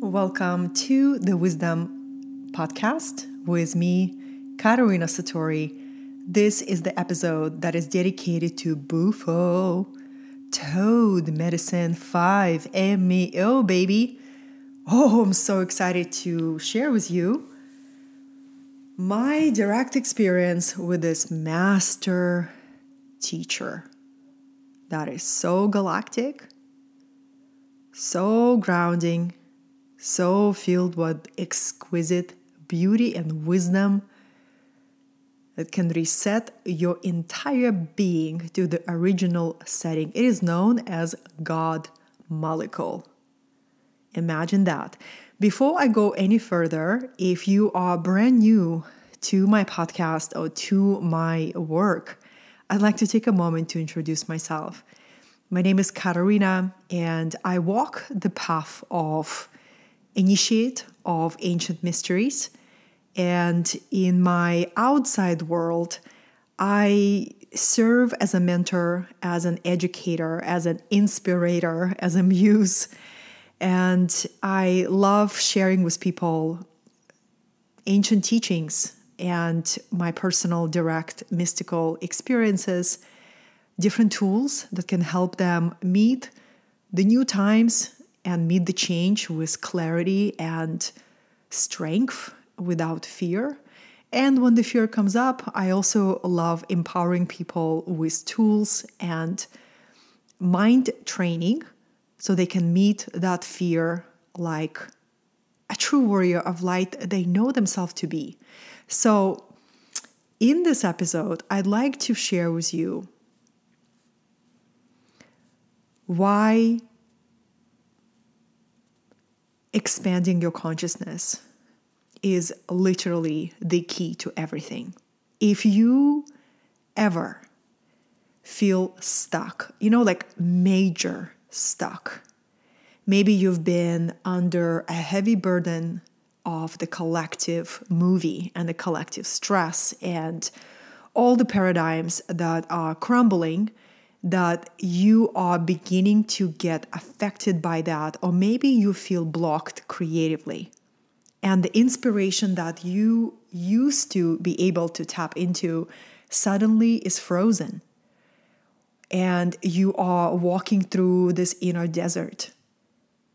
Welcome to the Wisdom Podcast with me, Katerina Satori. This is the episode that is dedicated to Bufo, Toad Medicine 5 MEO, baby. Oh, I'm so excited to share with you my direct experience with this master teacher that is so galactic, so grounding, so filled with exquisite beauty and wisdom that can reset your entire being to the original setting. It is known as God Molecule. Imagine that. Before I go any further, if you are brand new to my podcast or to my work, I'd like to take a moment to introduce myself. My name is Katarina, and I walk the path of initiate of ancient mysteries. And in my outside world, I serve as a mentor, as an educator, as an inspirator, as a muse. And I love sharing with people ancient teachings and my personal, direct, mystical experiences, different tools that can help them meet the new times and meet the change with clarity and strength without fear. And when the fear comes up, I also love empowering people with tools and mind training so they can meet that fear like a true warrior of light they know themselves to be. So, in this episode, I'd like to share with you why expanding your consciousness is literally the key to everything. If you ever feel stuck, you know, like major stuck, maybe you've been under a heavy burden of the collective movie and the collective stress and all the paradigms that are crumbling that you are beginning to get affected by that, or maybe you feel blocked creatively. And the inspiration that you used to be able to tap into suddenly is frozen. And you are walking through this inner desert.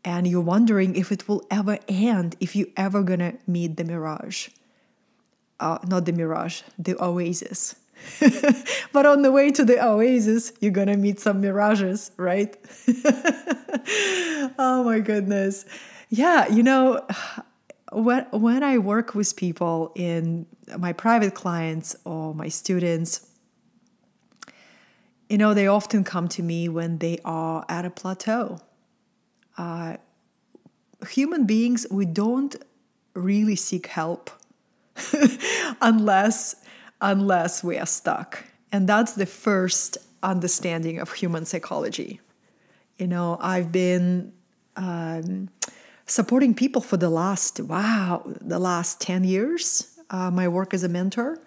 And you're wondering if it will ever end, if you're ever gonna meet the mirage. Uh, not the mirage, the oasis but on the way to the oasis, you're gonna meet some mirages, right? oh my goodness. Yeah, you know, when, when I work with people in my private clients or my students, you know, they often come to me when they are at a plateau. Uh, human beings, we don't really seek help unless unless we are stuck. And that's the first understanding of human psychology. You know, I've been um, supporting people for the last, wow, the last 10 years. Uh, my work as a mentor.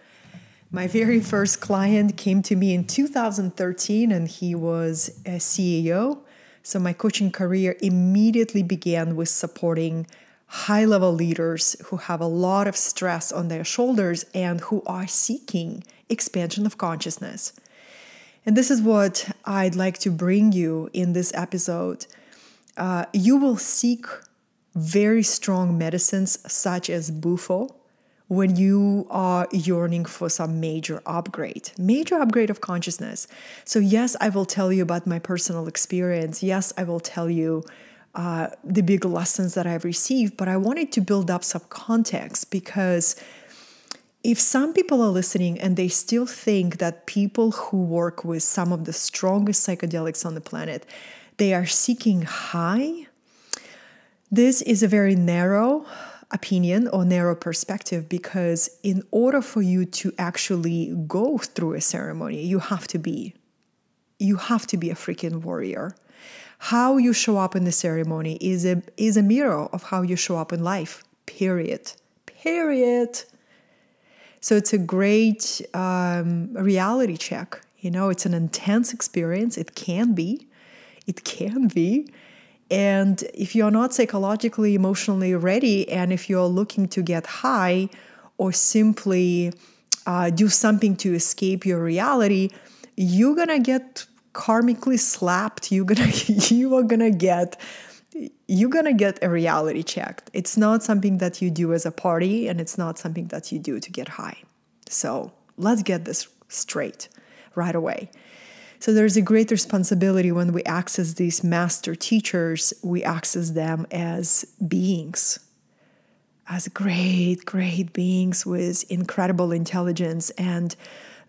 My very first client came to me in 2013 and he was a CEO. So my coaching career immediately began with supporting high level leaders who have a lot of stress on their shoulders and who are seeking expansion of consciousness. And this is what I'd like to bring you in this episode. Uh, you will seek very strong medicines such as Bufo when you are yearning for some major upgrade, major upgrade of consciousness. So, yes, I will tell you about my personal experience. Yes, I will tell you uh, the big lessons that I've received, but I wanted to build up some context because if some people are listening and they still think that people who work with some of the strongest psychedelics on the planet they are seeking high this is a very narrow opinion or narrow perspective because in order for you to actually go through a ceremony you have to be you have to be a freaking warrior how you show up in the ceremony is a is a mirror of how you show up in life period. Period. So it's a great um, reality check you know it's an intense experience it can be it can be. And if you're not psychologically, emotionally ready, and if you're looking to get high or simply uh, do something to escape your reality, you're gonna get karmically slapped. You're gonna you are gonna get you're gonna get a reality check. It's not something that you do as a party, and it's not something that you do to get high. So let's get this straight right away. So there's a great responsibility when we access these master teachers, we access them as beings, as great, great beings with incredible intelligence. And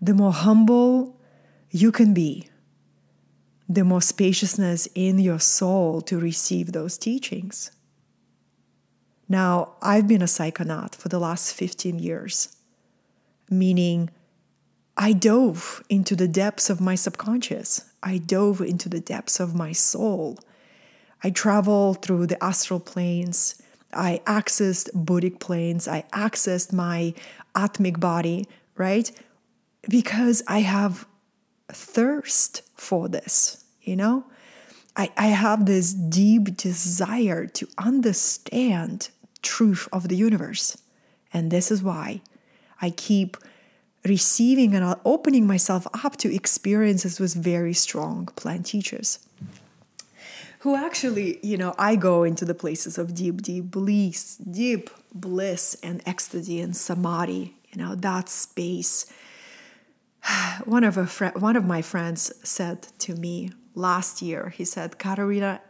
the more humble you can be, the more spaciousness in your soul to receive those teachings. Now, I've been a psychonaut for the last 15 years, meaning I dove into the depths of my subconscious. I dove into the depths of my soul. I traveled through the astral planes. I accessed Buddhic planes. I accessed my Atmic body, right? Because I have thirst for this, you know? I, I have this deep desire to understand truth of the universe. And this is why I keep receiving and opening myself up to experiences with very strong plant teachers who actually, you know, I go into the places of deep, deep bliss, deep bliss and ecstasy and samadhi, you know, that space. One of a fr- one of my friends said to me last year, he said, Katarina,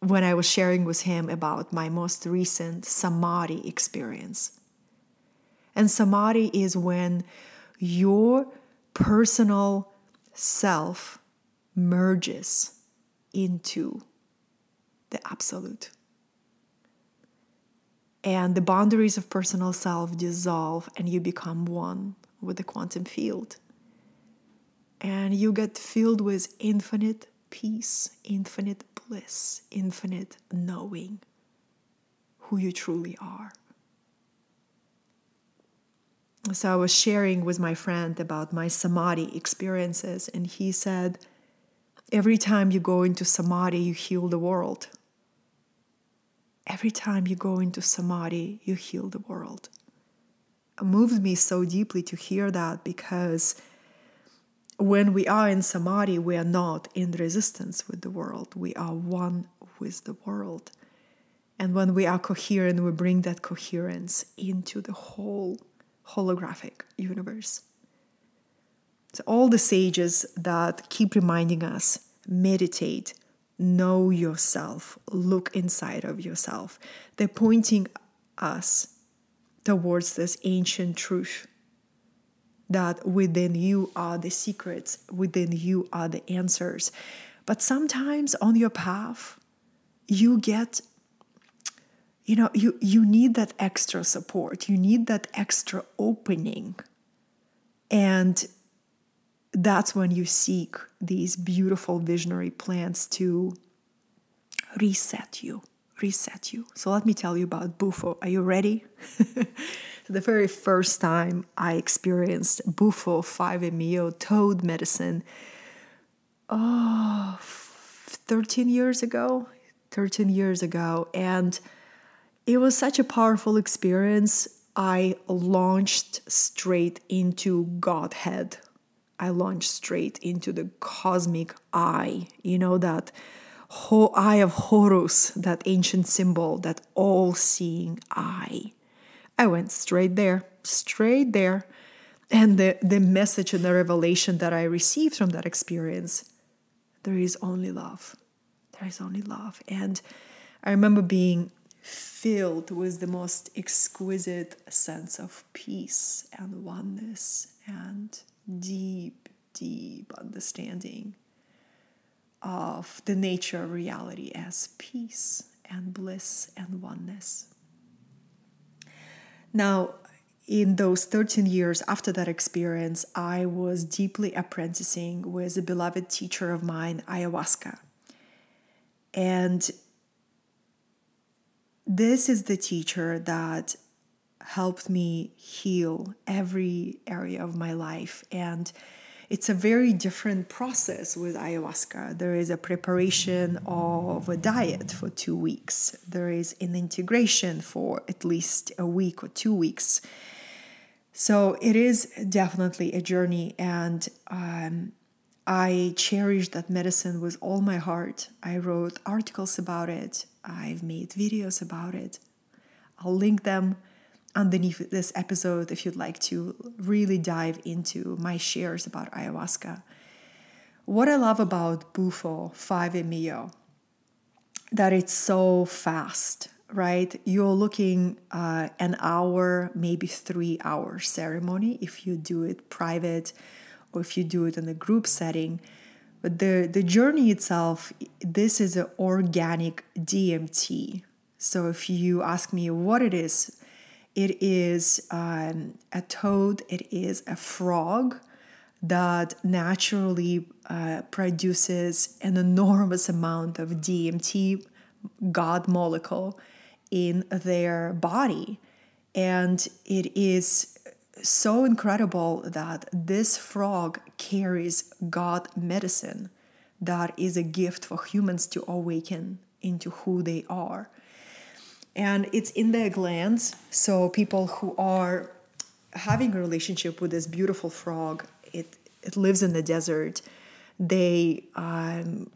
when I was sharing with him about my most recent samadhi experience. And samadhi is when your personal self merges into the absolute. And the boundaries of personal self dissolve, and you become one with the quantum field. And you get filled with infinite peace, infinite bliss, infinite knowing who you truly are. So I was sharing with my friend about my samadhi experiences, and he said, Every time you go into samadhi, you heal the world. Every time you go into samadhi, you heal the world. It moved me so deeply to hear that because when we are in samadhi, we are not in resistance with the world. We are one with the world. And when we are coherent, we bring that coherence into the whole holographic universe. So, all the sages that keep reminding us meditate, know yourself, look inside of yourself, they're pointing us towards this ancient truth that within you are the secrets, within you are the answers. But sometimes on your path, you get you know you you need that extra support. You need that extra opening. And that's when you seek these beautiful visionary plants to reset you reset you. So let me tell you about bufo. Are you ready the very first time i experienced bufo 5meo toad medicine oh 13 years ago 13 years ago and it was such a powerful experience. I launched straight into Godhead. I launched straight into the cosmic eye, you know, that whole eye of Horus, that ancient symbol, that all seeing eye. I went straight there, straight there. And the, the message and the revelation that I received from that experience there is only love. There is only love. And I remember being filled with the most exquisite sense of peace and oneness and deep, deep understanding of the nature of reality as peace and bliss and oneness. Now, in those 13 years after that experience, I was deeply apprenticing with a beloved teacher of mine, ayahuasca. And this is the teacher that helped me heal every area of my life. And it's a very different process with ayahuasca. There is a preparation of a diet for two weeks, there is an integration for at least a week or two weeks. So it is definitely a journey, and um, I cherish that medicine with all my heart. I wrote articles about it, I've made videos about it. I'll link them underneath this episode if you'd like to really dive into my shares about ayahuasca. What I love about Bufo 5-MeO that it's so fast, right? You're looking uh, an hour, maybe three hour ceremony if you do it private or if you do it in a group setting. But the, the journey itself, this is an organic DMT. So if you ask me what it is, it is um, a toad, it is a frog that naturally uh, produces an enormous amount of DMT, God molecule, in their body. And it is so incredible that this frog carries God medicine that is a gift for humans to awaken into who they are and it's in their glands. So people who are having a relationship with this beautiful frog, it it lives in the desert. They um,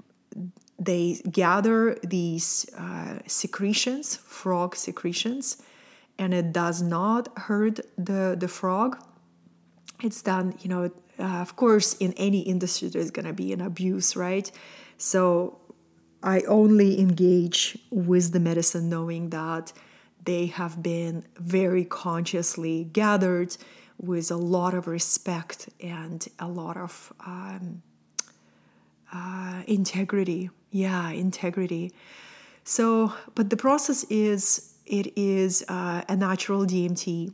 they gather these uh, secretions, frog secretions, and it does not hurt the the frog. It's done, you know. Uh, of course, in any industry, there's gonna be an abuse, right? So I only engage with the medicine knowing that they have been very consciously gathered with a lot of respect and a lot of um, uh, integrity. Yeah, integrity. So, but the process is it is uh, a natural DMT,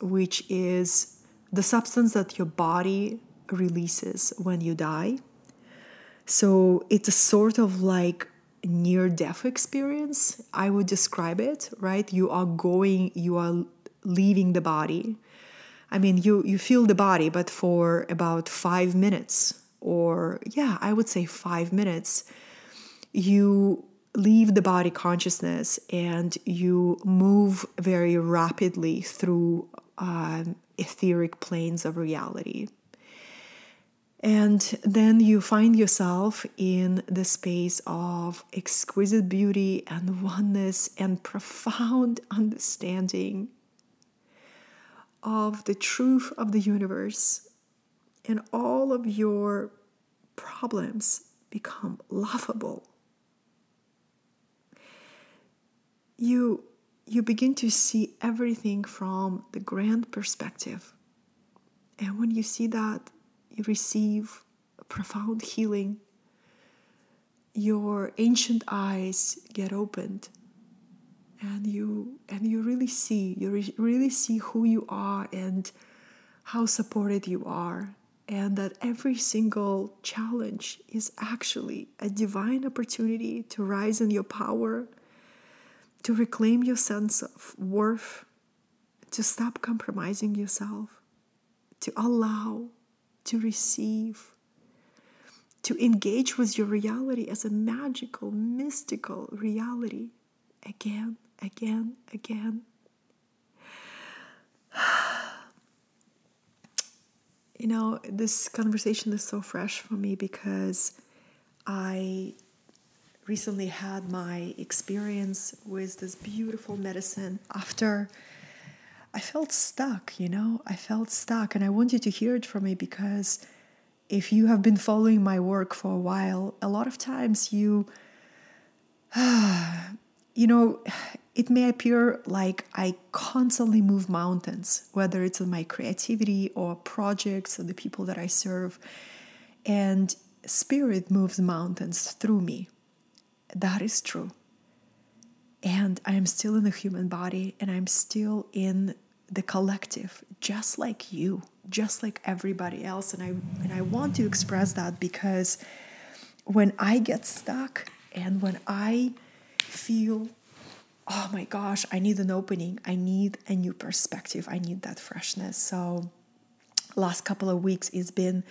which is the substance that your body releases when you die. So it's a sort of like near death experience, I would describe it, right? You are going, you are leaving the body. I mean, you, you feel the body, but for about five minutes, or yeah, I would say five minutes, you leave the body consciousness and you move very rapidly through um, etheric planes of reality. And then you find yourself in the space of exquisite beauty and oneness and profound understanding of the truth of the universe. And all of your problems become laughable. You, you begin to see everything from the grand perspective. And when you see that, you receive profound healing. Your ancient eyes get opened and you and you really see you re- really see who you are and how supported you are and that every single challenge is actually a divine opportunity to rise in your power to reclaim your sense of worth to stop compromising yourself to allow to receive, to engage with your reality as a magical, mystical reality again, again, again. You know, this conversation is so fresh for me because I recently had my experience with this beautiful medicine after I felt stuck, you know, I felt stuck. And I want you to hear it from me because if you have been following my work for a while, a lot of times you, you know, it may appear like I constantly move mountains, whether it's in my creativity or projects or the people that I serve. And spirit moves mountains through me. That is true. And I am still in the human body and I'm still in the collective just like you just like everybody else. And i and i want to express that because when i get stuck and when i feel oh my gosh i need an opening i need a new perspective i need that freshness. So last couple of weeks it's been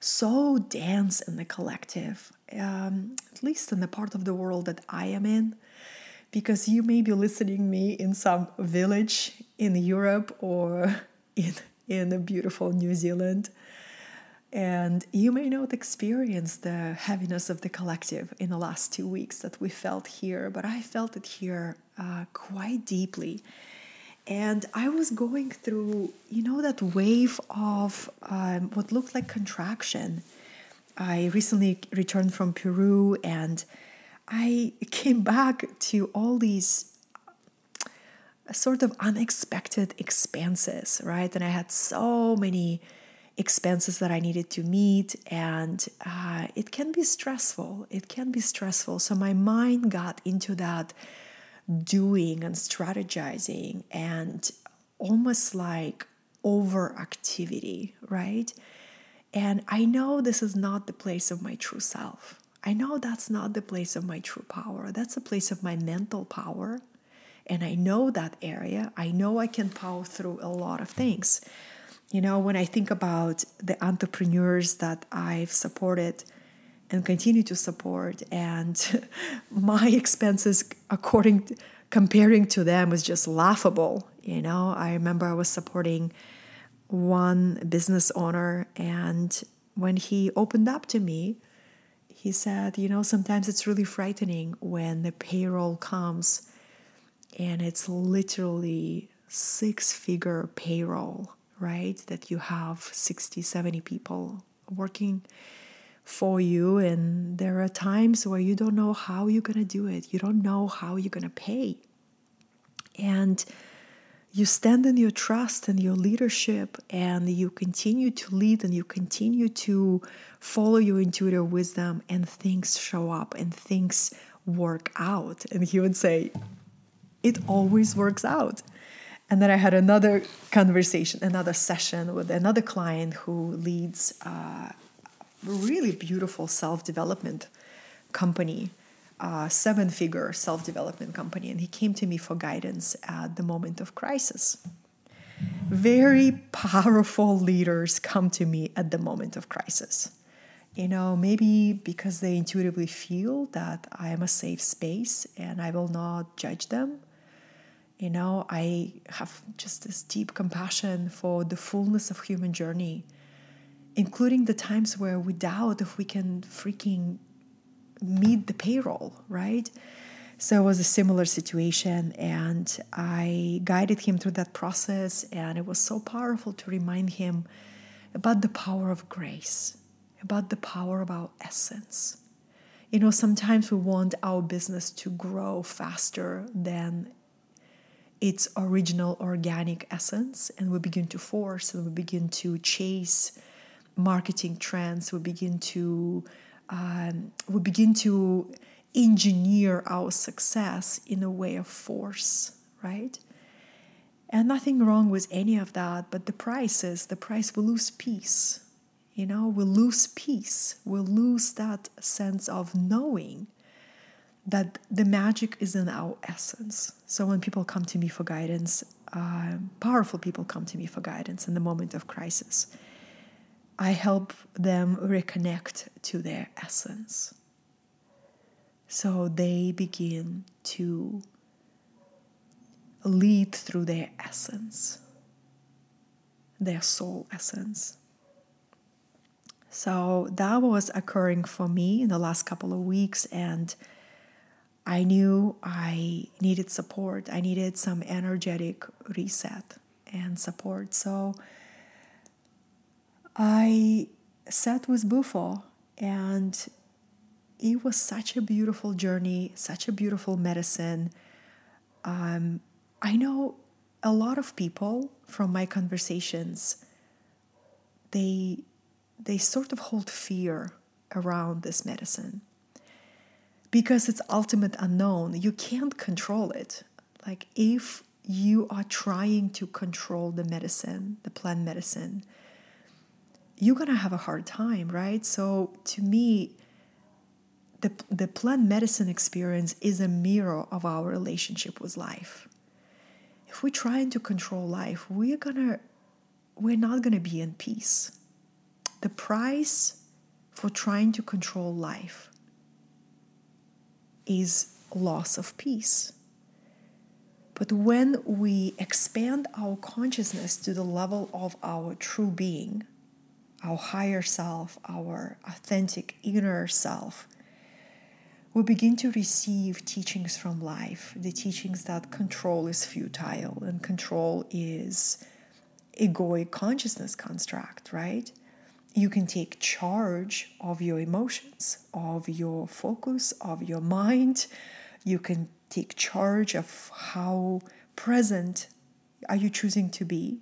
so dense in the collective, um, at least in the part of the world that I am in, because you may be listening me in some village in Europe or in in the beautiful New Zealand. And you may not experience the heaviness of the collective in the last two weeks that we felt here, but I felt it here uh, quite deeply. And I was going through, you know, that wave of um, what looked like contraction. I recently returned from Peru and I came back to all these sort of unexpected expenses, right? And I had so many expenses that I needed to meet, and uh, it can be stressful. It can be stressful. So my mind got into that doing and strategizing and almost like overactivity, right? And I know this is not the place of my true self. I know that's not the place of my true power. That's a place of my mental power. And I know that area. I know I can power through a lot of things. You know, when I think about the entrepreneurs that I've supported and continue to support, and my expenses, according to, comparing to them, is just laughable. You know, I remember I was supporting one business owner, and when he opened up to me, he said, You know, sometimes it's really frightening when the payroll comes and it's literally six figure payroll right? That you have 60, 70 people working for you. And there are times where you don't know how you're going to do it, you don't know how you're going to pay. And you stand in your trust and your leadership, and you continue to lead and you continue to follow your intuitive wisdom, and things show up and things work out. And he would say, It always works out. And then I had another conversation, another session with another client who leads uh, a really beautiful self development company, a seven figure self development company. And he came to me for guidance at the moment of crisis. Very powerful leaders come to me at the moment of crisis. You know, maybe because they intuitively feel that I am a safe space and I will not judge them you know, I have just this deep compassion for the fullness of human journey, including the times where we doubt if we can freaking meet the payroll, right? So it was a similar situation, and I guided him through that process, and it was so powerful to remind him about the power of grace, about the power of our essence. You know, sometimes we want our business to grow faster than its original organic essence and we begin to force and we begin to chase marketing trends we begin to um, we begin to engineer our success in a way of force right? And nothing wrong with any of that but the price is the price we lose peace you know? We lose peace. We lose that sense of knowing that the magic is in our essence. So when people come to me for guidance, uh, powerful people come to me for guidance in the moment of crisis, I help them reconnect to their essence. So they begin to lead through their essence, their soul essence. So that was occurring for me in the last couple of weeks, and I knew I needed support. I needed some energetic reset and support. So I sat with Bufo, and it was such a beautiful journey, such a beautiful medicine. Um, I know a lot of people from my conversations, they they sort of hold fear around this medicine because it's ultimate unknown. You can't control it. Like if you are trying to control the medicine, the plant medicine, you're gonna have a hard time, right? So to me, the, the plant medicine experience is a mirror of our relationship with life. If we're trying to control life, we're gonna we're not gonna be in peace. the price for trying to control life is loss of peace. But when we expand our consciousness to the level of our true being, our higher self, our authentic inner self, we begin to receive teachings from life, the teachings that control is futile and control is egoic consciousness construct, right? You can take charge of your emotions, of your focus, of your mind. You can take charge of how present are you choosing to be.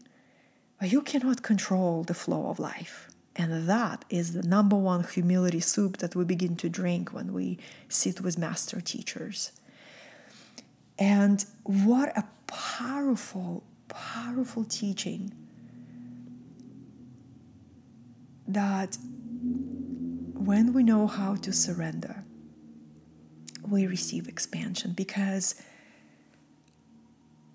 But you cannot control the flow of life. And that is the number one humility soup that we begin to drink when we sit with master teachers. And what a powerful, powerful teaching that when we know how to surrender, we receive expansion because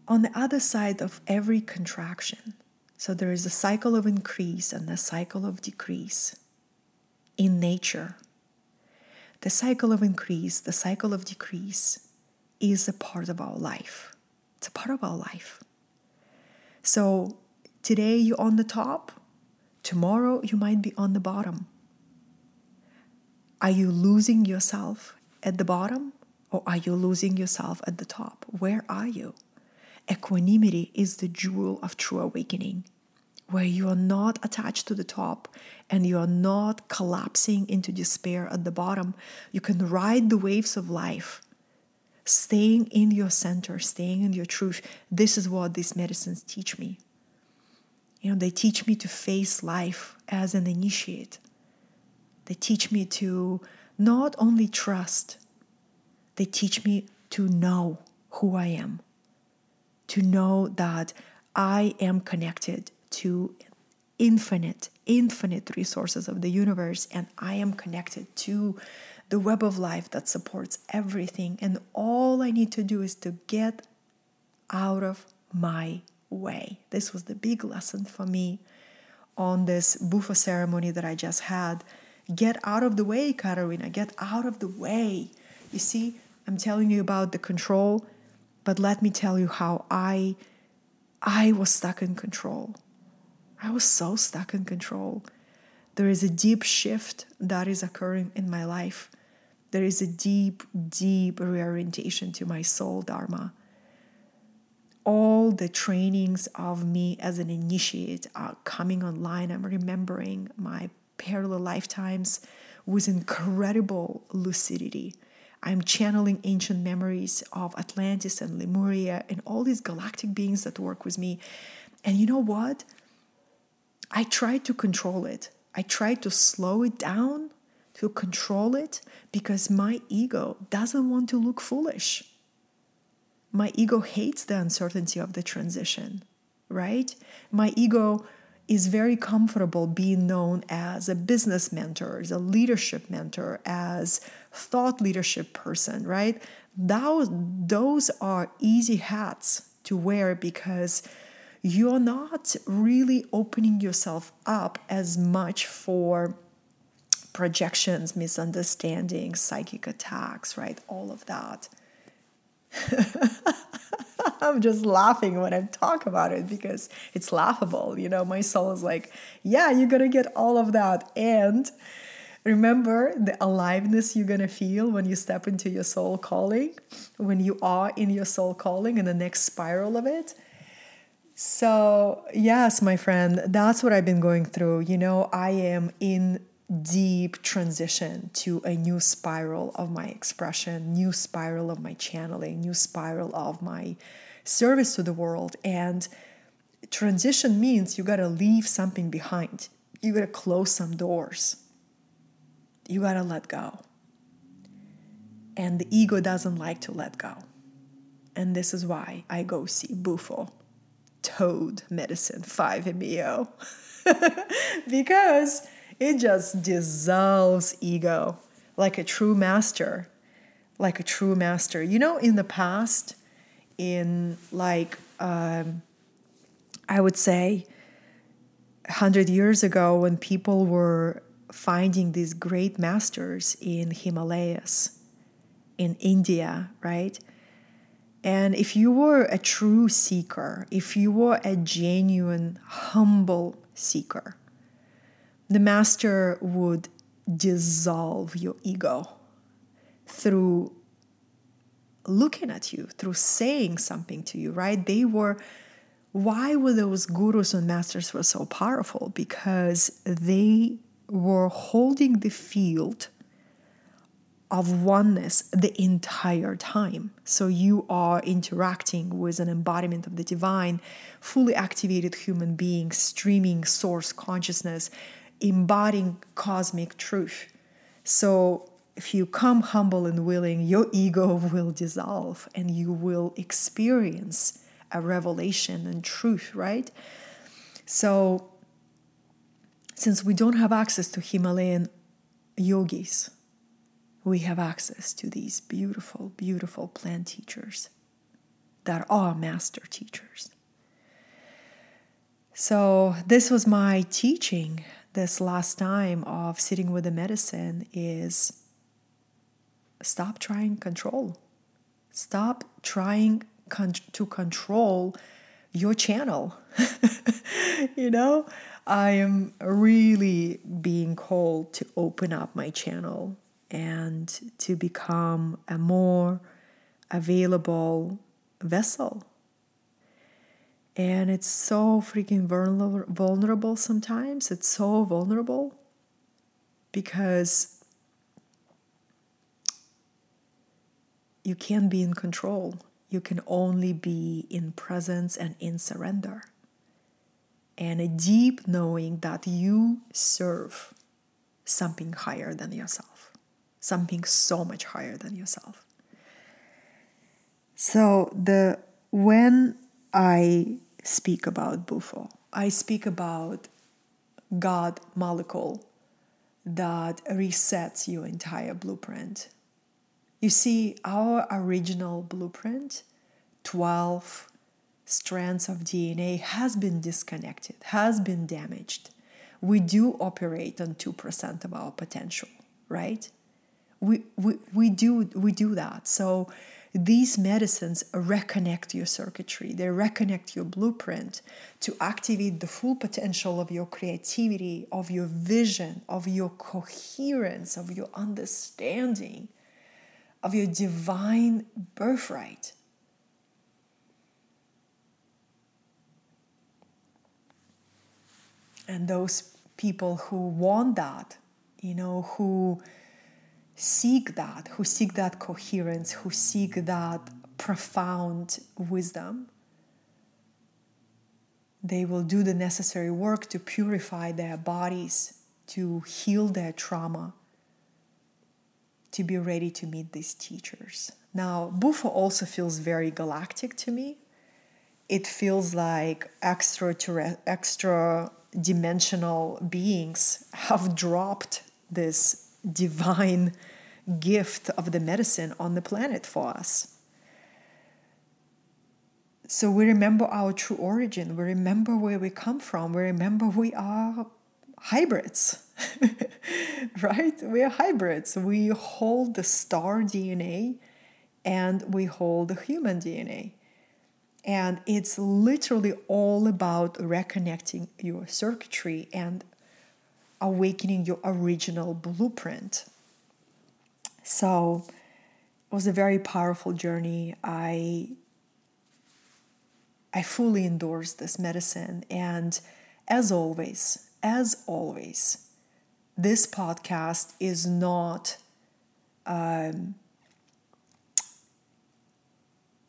on the other side of every contraction, so there is a cycle of increase and a cycle of decrease in nature. The cycle of increase, the cycle of decrease is a part of our life. It's a part of our life. So today you're on the top, tomorrow you might be on the bottom. Are you losing yourself at the bottom or are you losing yourself at the top? Where are you? Equanimity is the jewel of true awakening, where you are not attached to the top and you are not collapsing into despair at the bottom. You can ride the waves of life, staying in your center, staying in your truth. This is what these medicines teach me. You know, they teach me to face life as an initiate. They teach me to not only trust, they teach me to know who I am, to know that I am connected to infinite, infinite resources of the universe, and I am connected to the web of life that supports everything. And all I need to do is to get out of my way. This was the big lesson for me on this Bufo ceremony that I just had Get out of the way, Katarina. Get out of the way. You see, I'm telling you about the control, but let me tell you how I I was stuck in control. I was so stuck in control. There is a deep shift that is occurring in my life. There is a deep, deep reorientation to my soul dharma. All the trainings of me as an initiate are coming online. I'm remembering my parallel lifetimes with incredible lucidity. I'm channeling ancient memories of Atlantis and Lemuria and all these galactic beings that work with me. And you know what? I tried to control it. I tried to slow it down, to control it, because my ego doesn't want to look foolish. My ego hates the uncertainty of the transition, right? My ego is very comfortable being known as a business mentor, as a leadership mentor, as thought leadership person, right? Those, those are easy hats to wear because you're not really opening yourself up as much for projections, misunderstandings, psychic attacks, right? All of that. I'm just laughing when I talk about it because it's laughable. You know, my soul is like, yeah, you're going to get all of that. And remember the aliveness you're going to feel when you step into your soul calling, when you are in your soul calling and the next spiral of it. So, yes, my friend, that's what I've been going through. You know, I am in deep transition to a new spiral of my expression, new spiral of my channeling, new spiral of my service to the world. And transition means you got to leave something behind, you got to close some doors, you got to let go. And the ego doesn't like to let go. And this is why I go see Bufo, Toad Medicine 5-MeO. because it just dissolves ego like a true master. Like a true master. You know, in the past, in like, um, I would say, hundred years ago when people were finding these great masters in Himalayas, in India, right? And if you were a true seeker, if you were a genuine, humble seeker, the master would dissolve your ego through looking at you, through saying something to you, right? They were why were those gurus and masters were so powerful? Because they were holding the field of oneness the entire time. So you are interacting with an embodiment of the divine, fully activated human being, streaming source consciousness, embodying cosmic truth. So if you come humble and willing, your ego will dissolve and you will experience a revelation and truth, right? So, since we don't have access to Himalayan yogis, we have access to these beautiful, beautiful plant teachers that are master teachers. So, this was my teaching this last time of sitting with the medicine is stop trying control. Stop trying con- to control your channel. you know, I am really being called to open up my channel and to become a more available vessel. And it's so freaking vulnerable sometimes. It's so vulnerable because you can't be in control. You can only be in presence and in surrender. And a deep knowing that you serve something higher than yourself, something so much higher than yourself. So the when I speak about Bufo, I speak about God molecule that resets your entire blueprint you see, our original blueprint, 12 strands of DNA, has been disconnected, has been damaged. We do operate on 2% of our potential, right? We, we, we, do, we do that. So these medicines reconnect your circuitry, they reconnect your blueprint to activate the full potential of your creativity, of your vision, of your coherence, of your understanding of your divine birthright. And those people who want that, you know, who seek that, who seek that coherence, who seek that profound wisdom, they will do the necessary work to purify their bodies, to heal their trauma, to be ready to meet these teachers. Now, Bufo also feels very galactic to me. It feels like extra extra dimensional beings have dropped this divine gift of the medicine on the planet for us. So we remember our true origin, we remember where we come from, we remember we are hybrids, right? We are hybrids. We hold the star DNA and we hold the human DNA. And it's literally all about reconnecting your circuitry and awakening your original blueprint. So it was a very powerful journey. I I fully endorse this medicine and as always, as always, this podcast is not um,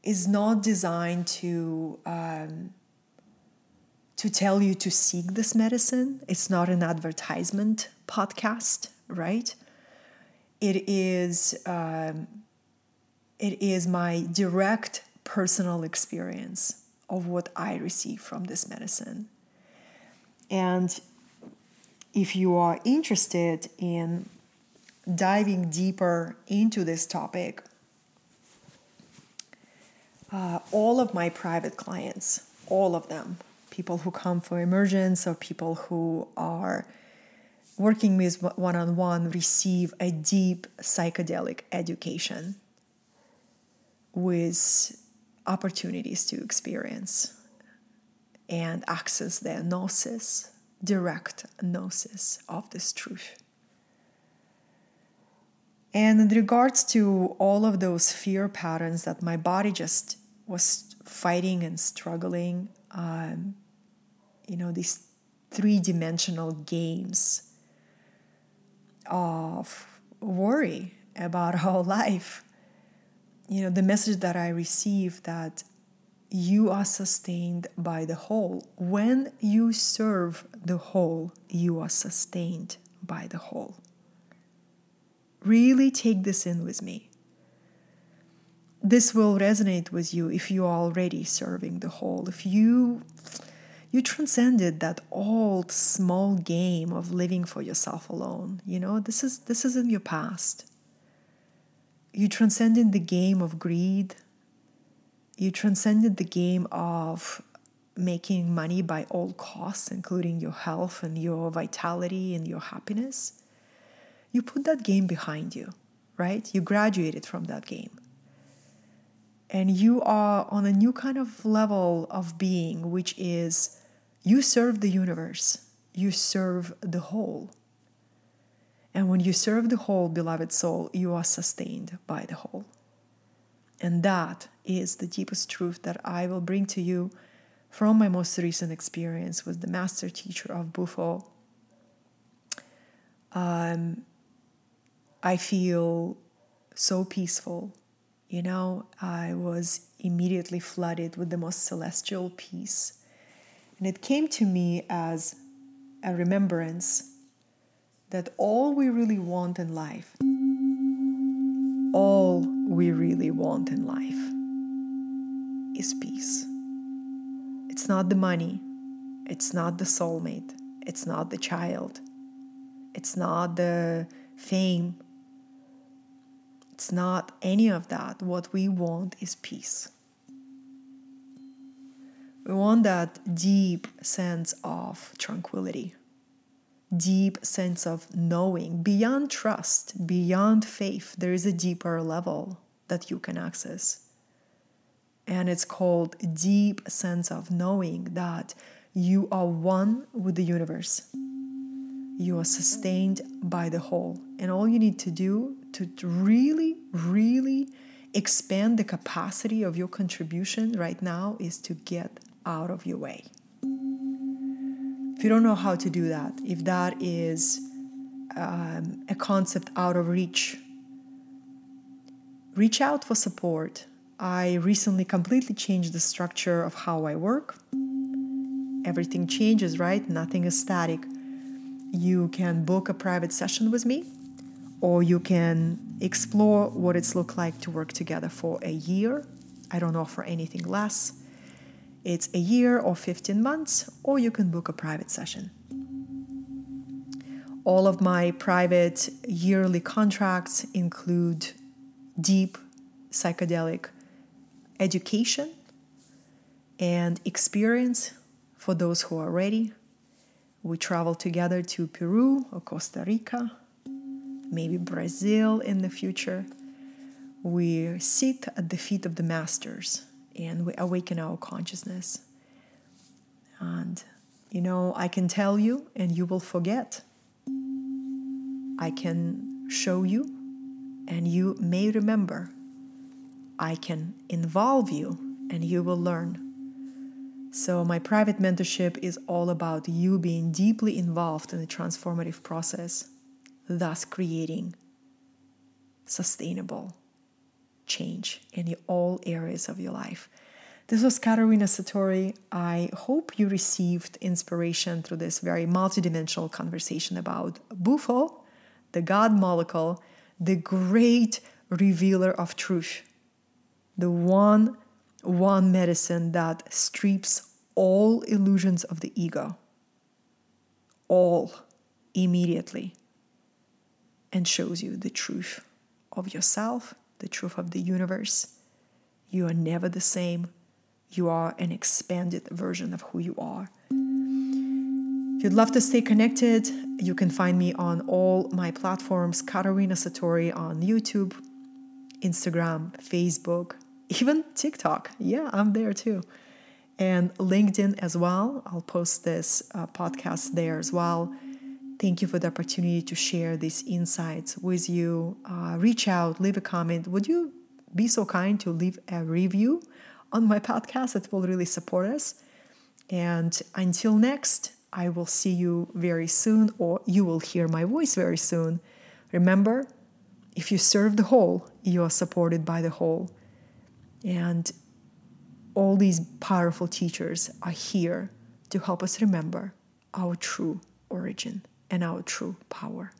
is not designed to um, to tell you to seek this medicine. It's not an advertisement podcast, right? It is um, it is my direct personal experience of what I receive from this medicine. And if you are interested in diving deeper into this topic, uh, all of my private clients, all of them, people who come for immersions or people who are working with one on one receive a deep psychedelic education with opportunities to experience and access their gnosis, direct gnosis of this truth. And in regards to all of those fear patterns that my body just was fighting and struggling, um, you know, these three dimensional games of worry about our life. You know, the message that I received that you are sustained by the whole. When you serve the whole, you are sustained by the whole. Really take this in with me. This will resonate with you if you are already serving the whole. If you you transcended that old small game of living for yourself alone. You know, this is this is in your past. You transcended the game of greed. You transcended the game of making money by all costs, including your health and your vitality and your happiness. You put that game behind you, right? You graduated from that game and you are on a new kind of level of being, which is you serve the universe, you serve the whole. And when you serve the whole, beloved soul, you are sustained by the whole. And that is the deepest truth that I will bring to you from my most recent experience with the master teacher of Bufo. Um, I feel so peaceful. You know, I was immediately flooded with the most celestial peace and it came to me as a remembrance that all we really want in life, all we really want in life is peace. It's not the money, it's not the soulmate, it's not the child, it's not the fame, it's not any of that. What we want is peace. We want that deep sense of tranquility, deep sense of knowing, beyond trust, beyond faith. There is a deeper level that you can access. And it's called deep sense of knowing that you are one with the universe. You are sustained by the whole. And all you need to do to really, really expand the capacity of your contribution right now is to get out of your way. If you don't know how to do that, if that is um, a concept out of reach, reach out for support. I recently completely changed the structure of how I work. Everything changes, right? Nothing is static. You can book a private session with me, or you can explore what it's looked like to work together for a year. I don't offer anything less. It's a year or 15 months, or you can book a private session. All of my private yearly contracts include deep psychedelic education and experience for those who are ready. We travel together to Peru or Costa Rica, maybe Brazil in the future. We sit at the feet of the masters and we awaken our consciousness. And, you know, I can tell you and you will forget. I can show you and you may remember. I can involve you and you will learn. So, my private mentorship is all about you being deeply involved in the transformative process, thus creating sustainable change in all areas of your life. This was Katerina Satori. I hope you received inspiration through this very multidimensional conversation about Bufo, the God molecule, the great revealer of truth, the one one medicine that strips all illusions of the ego, all immediately, and shows you the truth of yourself the truth of the universe. You are never the same. you are an expanded version of who you are. If you'd love to stay connected, you can find me on all my platforms Katerina Satori on YouTube, Instagram, Facebook, even TikTok. Yeah, I'm there too. And LinkedIn as well. I'll post this uh, podcast there as well. Thank you for the opportunity to share these insights with you. Uh, reach out, leave a comment. Would you be so kind to leave a review on my podcast? It will really support us. And until next, I will see you very soon, or you will hear my voice very soon. Remember, if you serve the whole, you are supported by the whole. And all these powerful teachers are here to help us remember our true origin and our true power.